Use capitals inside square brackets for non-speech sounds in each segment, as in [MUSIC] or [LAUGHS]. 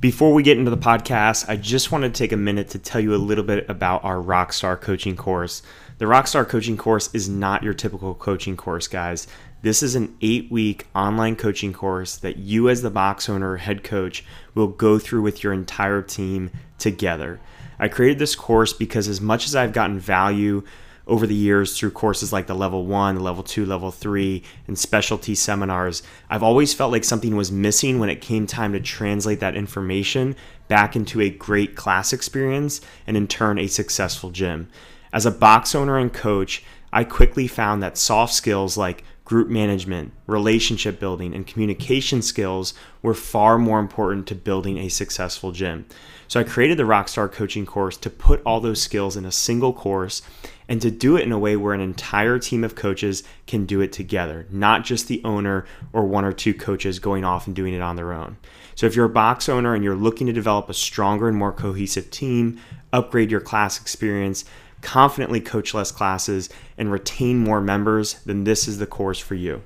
Before we get into the podcast, I just want to take a minute to tell you a little bit about our Rockstar coaching course. The Rockstar coaching course is not your typical coaching course, guys. This is an eight week online coaching course that you, as the box owner or head coach, will go through with your entire team together. I created this course because, as much as I've gotten value over the years through courses like the level one, level two, level three, and specialty seminars, I've always felt like something was missing when it came time to translate that information back into a great class experience and in turn a successful gym. As a box owner and coach, I quickly found that soft skills like group management, relationship building, and communication skills were far more important to building a successful gym. So I created the Rockstar coaching course to put all those skills in a single course and to do it in a way where an entire team of coaches can do it together, not just the owner or one or two coaches going off and doing it on their own. So if you're a box owner and you're looking to develop a stronger and more cohesive team, upgrade your class experience, confidently coach less classes, and retain more members, then this is the course for you.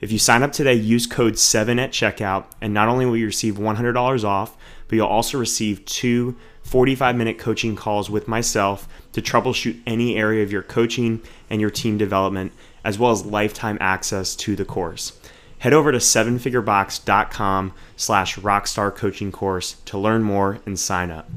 If you sign up today, use code 7 at checkout, and not only will you receive $100 off, but you'll also receive two 45 minute coaching calls with myself to troubleshoot any area of your coaching and your team development, as well as lifetime access to the course. Head over to sevenfigurebox.com slash rockstar coaching course to learn more and sign up.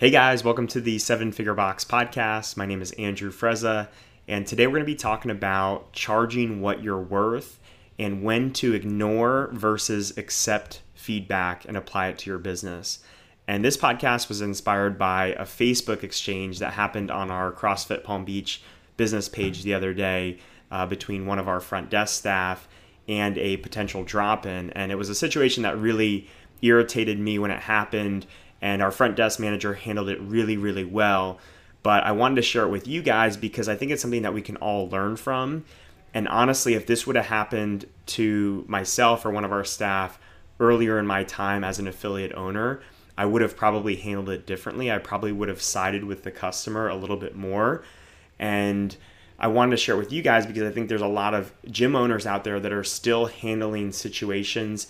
Hey guys, welcome to the Seven Figure Box podcast. My name is Andrew Frezza, and today we're going to be talking about charging what you're worth and when to ignore versus accept feedback and apply it to your business. And this podcast was inspired by a Facebook exchange that happened on our CrossFit Palm Beach business page the other day uh, between one of our front desk staff and a potential drop in. And it was a situation that really irritated me when it happened and our front desk manager handled it really, really well. But I wanted to share it with you guys because I think it's something that we can all learn from. And honestly, if this would have happened to myself or one of our staff earlier in my time as an affiliate owner, I would have probably handled it differently. I probably would have sided with the customer a little bit more. And I wanted to share it with you guys because I think there's a lot of gym owners out there that are still handling situations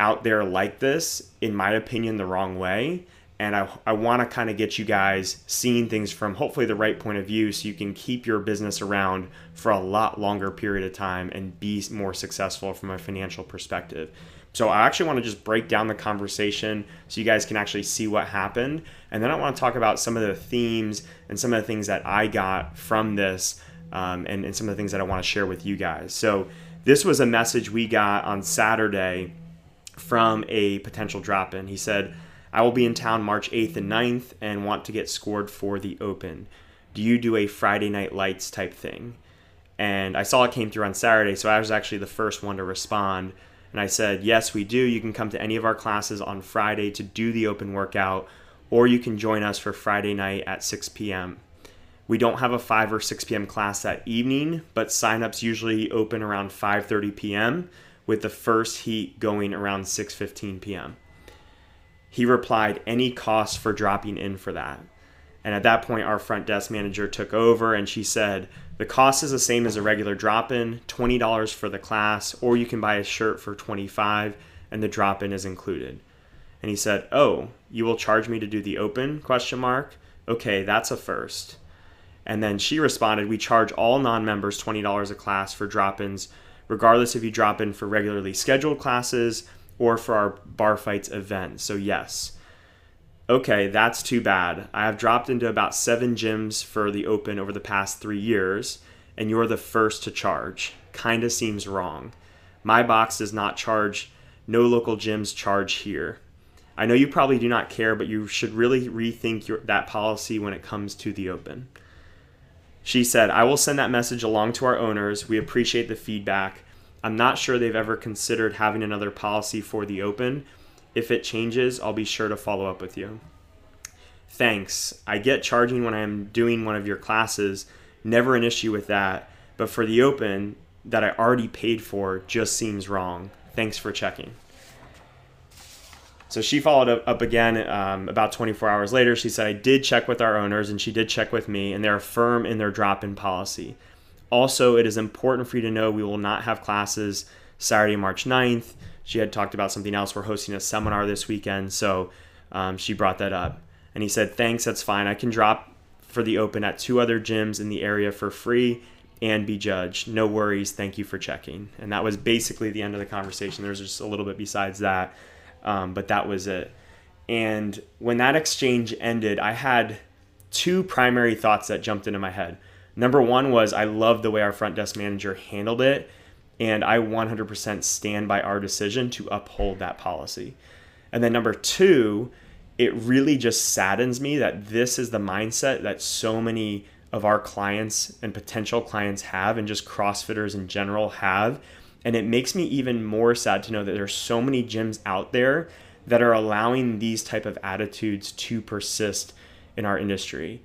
out there like this, in my opinion, the wrong way. And I, I want to kind of get you guys seeing things from hopefully the right point of view so you can keep your business around for a lot longer period of time and be more successful from a financial perspective. So I actually want to just break down the conversation so you guys can actually see what happened. And then I want to talk about some of the themes and some of the things that I got from this um, and, and some of the things that I want to share with you guys. So this was a message we got on Saturday from a potential drop in. He said, I will be in town March 8th and 9th and want to get scored for the Open. Do you do a Friday night lights type thing? And I saw it came through on Saturday, so I was actually the first one to respond. And I said, Yes, we do. You can come to any of our classes on Friday to do the open workout, or you can join us for Friday night at 6 p.m. We don't have a 5 or 6 p.m. class that evening, but signups usually open around 5:30 p.m with the first heat going around 6:15 p.m. He replied, "Any cost for dropping in for that?" And at that point, our front desk manager took over and she said, The cost is the same as a regular drop in $20 for the class, or you can buy a shirt for 25 and the drop in is included. And he said, Oh, you will charge me to do the open? Question mark. Okay, that's a first. And then she responded, We charge all non members $20 a class for drop ins regardless if you drop in for regularly scheduled classes or for our bar fights event. So, yes. Okay, that's too bad. I have dropped into about seven gyms for the open over the past three years, and you're the first to charge. Kinda seems wrong. My box does not charge, no local gyms charge here. I know you probably do not care, but you should really rethink your, that policy when it comes to the open. She said, I will send that message along to our owners. We appreciate the feedback. I'm not sure they've ever considered having another policy for the open. If it changes, I'll be sure to follow up with you. Thanks. I get charging when I'm doing one of your classes, never an issue with that. But for the open that I already paid for just seems wrong. Thanks for checking. So she followed up again um, about 24 hours later. She said, I did check with our owners and she did check with me, and they're firm in their drop in policy. Also, it is important for you to know we will not have classes Saturday, March 9th. She had talked about something else. We're hosting a seminar this weekend. So um, she brought that up. And he said, Thanks, that's fine. I can drop for the open at two other gyms in the area for free and be judged. No worries. Thank you for checking. And that was basically the end of the conversation. There's just a little bit besides that, um, but that was it. And when that exchange ended, I had two primary thoughts that jumped into my head. Number one was I love the way our front desk manager handled it, and I 100% stand by our decision to uphold that policy. And then number two, it really just saddens me that this is the mindset that so many of our clients and potential clients have, and just CrossFitters in general have. And it makes me even more sad to know that there's so many gyms out there that are allowing these type of attitudes to persist in our industry.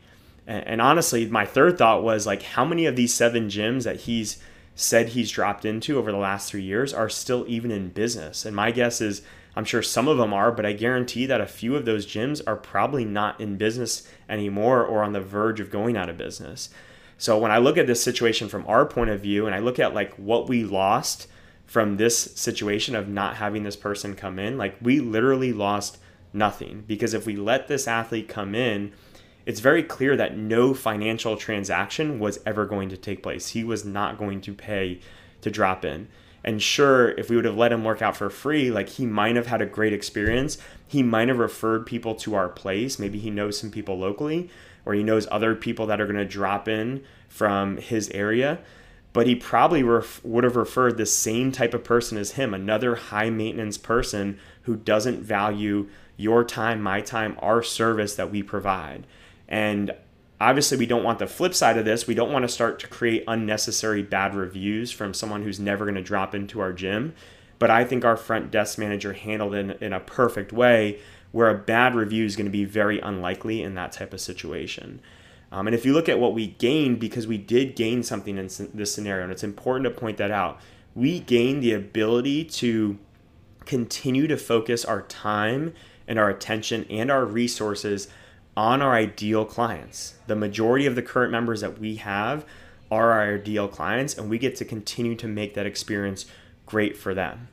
And, and honestly, my third thought was like, how many of these seven gyms that he's said he's dropped into over the last three years are still even in business? And my guess is I'm sure some of them are, but I guarantee that a few of those gyms are probably not in business anymore or on the verge of going out of business. So when I look at this situation from our point of view and I look at like what we lost from this situation of not having this person come in, like we literally lost nothing because if we let this athlete come in, it's very clear that no financial transaction was ever going to take place. He was not going to pay to drop in. And sure, if we would have let him work out for free, like he might have had a great experience. He might have referred people to our place. Maybe he knows some people locally, or he knows other people that are going to drop in from his area. But he probably ref- would have referred the same type of person as him, another high maintenance person who doesn't value your time, my time, our service that we provide. And Obviously, we don't want the flip side of this. We don't want to start to create unnecessary bad reviews from someone who's never going to drop into our gym. But I think our front desk manager handled it in, in a perfect way where a bad review is going to be very unlikely in that type of situation. Um, and if you look at what we gained, because we did gain something in this scenario, and it's important to point that out, we gained the ability to continue to focus our time and our attention and our resources on our ideal clients. The majority of the current members that we have are our ideal clients, and we get to continue to make that experience great for them.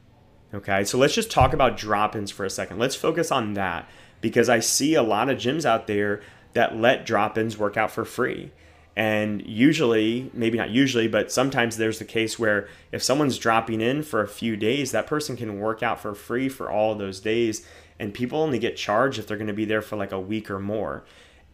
Okay, so let's just talk about drop ins for a second. Let's focus on that because I see a lot of gyms out there that let drop ins work out for free. And usually, maybe not usually, but sometimes there's the case where if someone's dropping in for a few days, that person can work out for free for all those days and people only get charged if they're going to be there for like a week or more.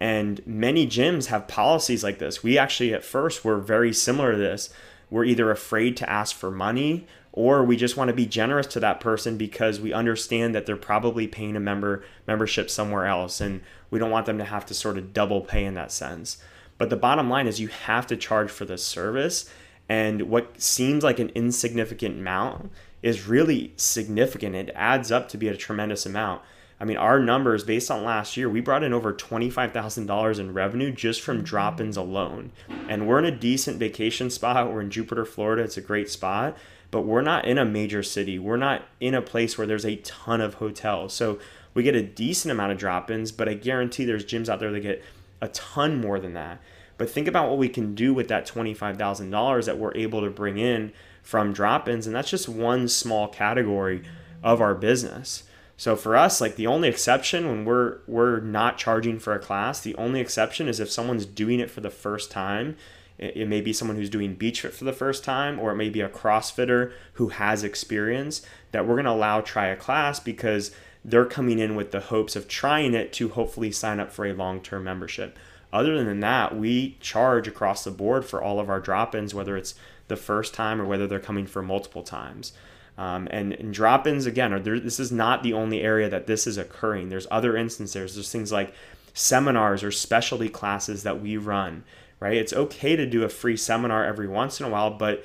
And many gyms have policies like this. We actually, at first, were very similar to this. We're either afraid to ask for money or we just want to be generous to that person because we understand that they're probably paying a member membership somewhere else and we don't want them to have to sort of double pay in that sense. But the bottom line is you have to charge for this service and what seems like an insignificant amount is really significant. It adds up to be a tremendous amount. I mean, our numbers based on last year, we brought in over $25,000 in revenue just from mm-hmm. drop ins alone. And we're in a decent vacation spot. We're in Jupiter, Florida. It's a great spot, but we're not in a major city. We're not in a place where there's a ton of hotels. So we get a decent amount of drop ins, but I guarantee there's gyms out there that get a ton more than that. But think about what we can do with that $25,000 that we're able to bring in from drop ins. And that's just one small category of our business. So for us, like the only exception when we're we're not charging for a class, the only exception is if someone's doing it for the first time. It, it may be someone who's doing beach fit for the first time, or it may be a CrossFitter who has experience that we're gonna allow try a class because they're coming in with the hopes of trying it to hopefully sign up for a long-term membership. Other than that, we charge across the board for all of our drop-ins, whether it's the first time or whether they're coming for multiple times. Um, and, and drop-ins again, are there, this is not the only area that this is occurring. There's other instances. There's things like seminars or specialty classes that we run. Right? It's okay to do a free seminar every once in a while, but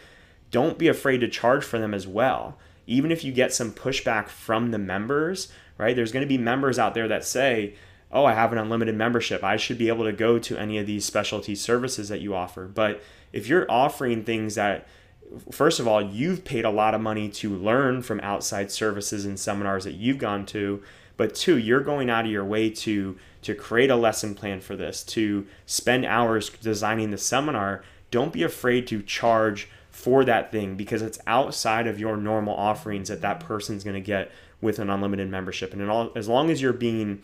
don't be afraid to charge for them as well. Even if you get some pushback from the members, right? There's going to be members out there that say, "Oh, I have an unlimited membership. I should be able to go to any of these specialty services that you offer." But if you're offering things that first of all you've paid a lot of money to learn from outside services and seminars that you've gone to but two you're going out of your way to to create a lesson plan for this to spend hours designing the seminar don't be afraid to charge for that thing because it's outside of your normal offerings that that person's going to get with an unlimited membership. And all, as long as you're being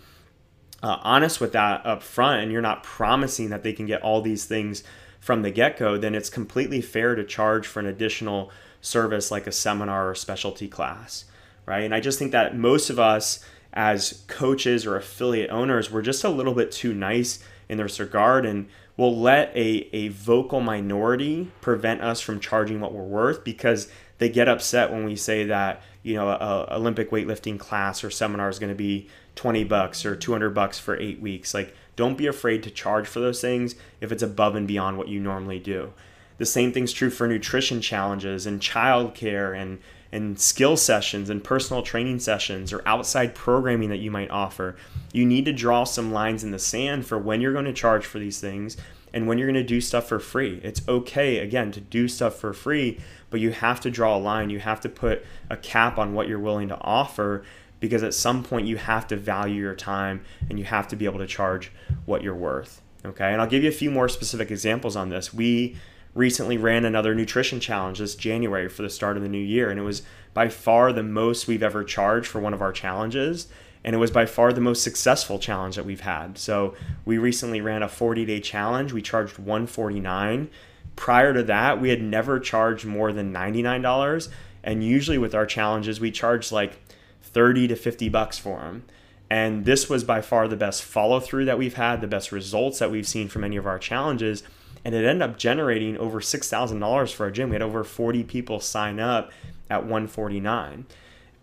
uh, honest with that up front and you're not promising that they can get all these things from the get go, then it's completely fair to charge for an additional service like a seminar or specialty class, right? And I just think that most of us as coaches or affiliate owners, we're just a little bit too nice in this regard and we'll let a, a vocal minority prevent us from charging what we're worth because they get upset when we say that you know a, olympic weightlifting class or seminar is going to be 20 bucks or 200 bucks for eight weeks like don't be afraid to charge for those things if it's above and beyond what you normally do the same thing's true for nutrition challenges and childcare and and skill sessions and personal training sessions or outside programming that you might offer. You need to draw some lines in the sand for when you're going to charge for these things and when you're going to do stuff for free. It's okay, again, to do stuff for free, but you have to draw a line. You have to put a cap on what you're willing to offer because at some point you have to value your time and you have to be able to charge what you're worth. Okay, and I'll give you a few more specific examples on this. We recently ran another nutrition challenge this January for the start of the new year, and it was by far the most we've ever charged for one of our challenges. And it was by far the most successful challenge that we've had. So we recently ran a 40 day challenge. We charged 149. Prior to that, we had never charged more than $99. And usually with our challenges, we charge like 30 to 50 bucks for them. And this was by far the best follow through that we've had, the best results that we've seen from any of our challenges and it ended up generating over $6,000 for our gym. We had over 40 people sign up at 149.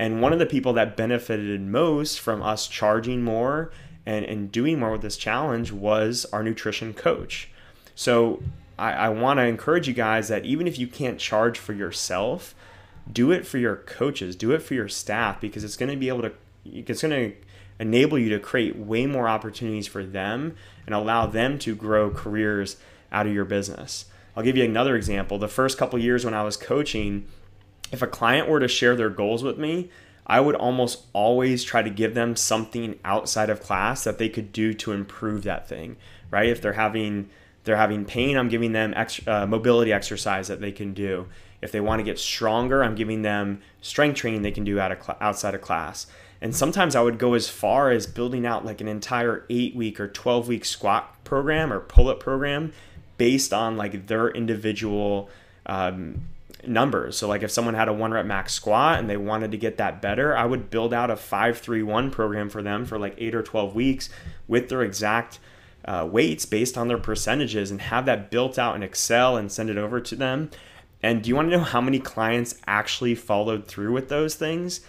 And one of the people that benefited most from us charging more and, and doing more with this challenge was our nutrition coach. So I, I want to encourage you guys that even if you can't charge for yourself, do it for your coaches, do it for your staff because it's going to be able to, it's going to enable you to create way more opportunities for them and allow them to grow careers out of your business. I'll give you another example. The first couple years when I was coaching, if a client were to share their goals with me, I would almost always try to give them something outside of class that they could do to improve that thing, right? If they're having they're having pain, I'm giving them uh, mobility exercise that they can do. If they want to get stronger, I'm giving them strength training they can do out of cl- outside of class. And sometimes I would go as far as building out like an entire eight week or 12 week squat program or pull up program based on like their individual um, numbers. So like if someone had a one rep max squat and they wanted to get that better, I would build out a 531 program for them for like 8 or 12 weeks with their exact uh, weights based on their percentages and have that built out in Excel and send it over to them. And do you want to know how many clients actually followed through with those things?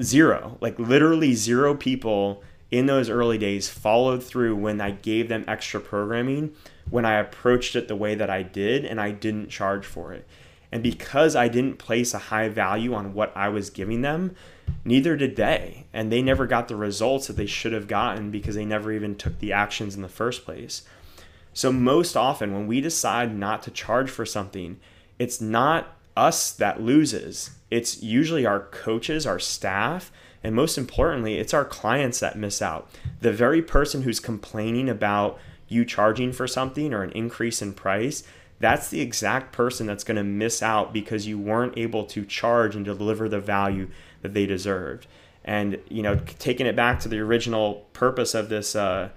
Zero. Like literally zero people in those early days followed through when I gave them extra programming when I approached it the way that I did and I didn't charge for it. And because I didn't place a high value on what I was giving them, neither did they. And they never got the results that they should have gotten because they never even took the actions in the first place. So, most often, when we decide not to charge for something, it's not us that loses. It's usually our coaches, our staff, and most importantly, it's our clients that miss out. The very person who's complaining about you charging for something or an increase in price, that's the exact person that's going to miss out because you weren't able to charge and deliver the value that they deserved. And you know, taking it back to the original purpose of this uh,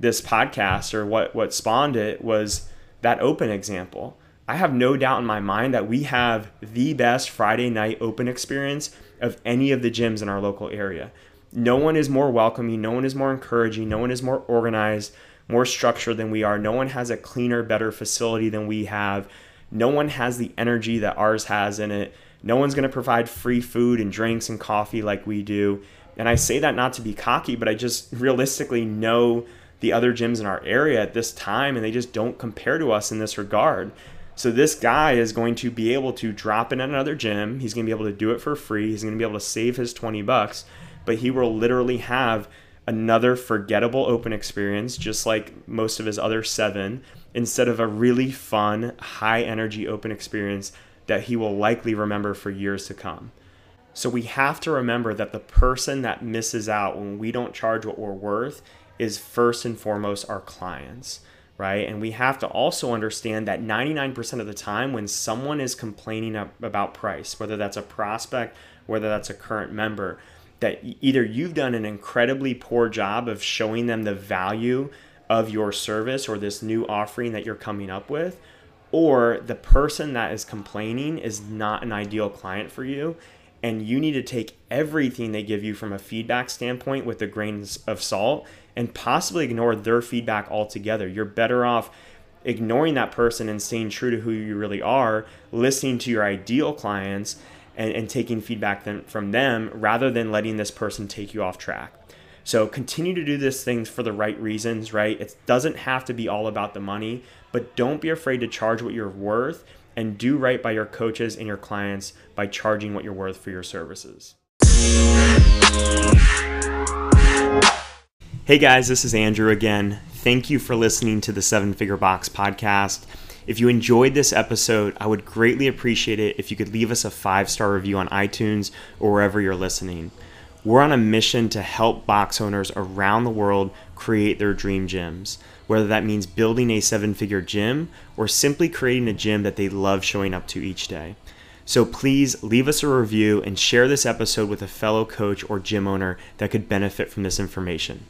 this podcast or what what spawned it was that open example. I have no doubt in my mind that we have the best Friday night open experience of any of the gyms in our local area. No one is more welcoming, no one is more encouraging, no one is more organized, more structure than we are. No one has a cleaner, better facility than we have. No one has the energy that ours has in it. No one's going to provide free food and drinks and coffee like we do. And I say that not to be cocky, but I just [LAUGHS] realistically know the other gyms in our area at this time and they just don't compare to us in this regard. So this guy is going to be able to drop in at another gym. He's going to be able to do it for free. He's going to be able to save his 20 bucks, but he will literally have another forgettable open experience, just like most of his other seven, instead of a really fun, high energy open experience that he will likely remember for years to come. So we have to remember that the person that misses out when we don't charge what we're worth is first and foremost our clients, right? And we have to also understand that 99% of the time when someone is complaining about price, whether that's a prospect, whether that's a current member, that either you've done an incredibly poor job of showing them the value of your service or this new offering that you're coming up with, or the person that is complaining is not an ideal client for you. And you need to take everything they give you from a feedback standpoint with a grains of salt and possibly ignore their feedback altogether. You're better off ignoring that person and staying true to who you really are, listening to your ideal clients and, and taking feedback then from them rather than letting this person take you off track. So continue to do these things for the right reasons, right? It doesn't have to be all about the money, but don't be afraid to charge what you're worth and do right by your coaches and your clients by charging what you're worth for your services. Hey guys, this is Andrew again. Thank you for listening to the Seven Figure Box podcast. If you enjoyed this episode, I would greatly appreciate it if you could leave us a five star review on iTunes or wherever you're listening. We're on a mission to help box owners around the world create their dream gyms, whether that means building a seven figure gym or simply creating a gym that they love showing up to each day. So please leave us a review and share this episode with a fellow coach or gym owner that could benefit from this information.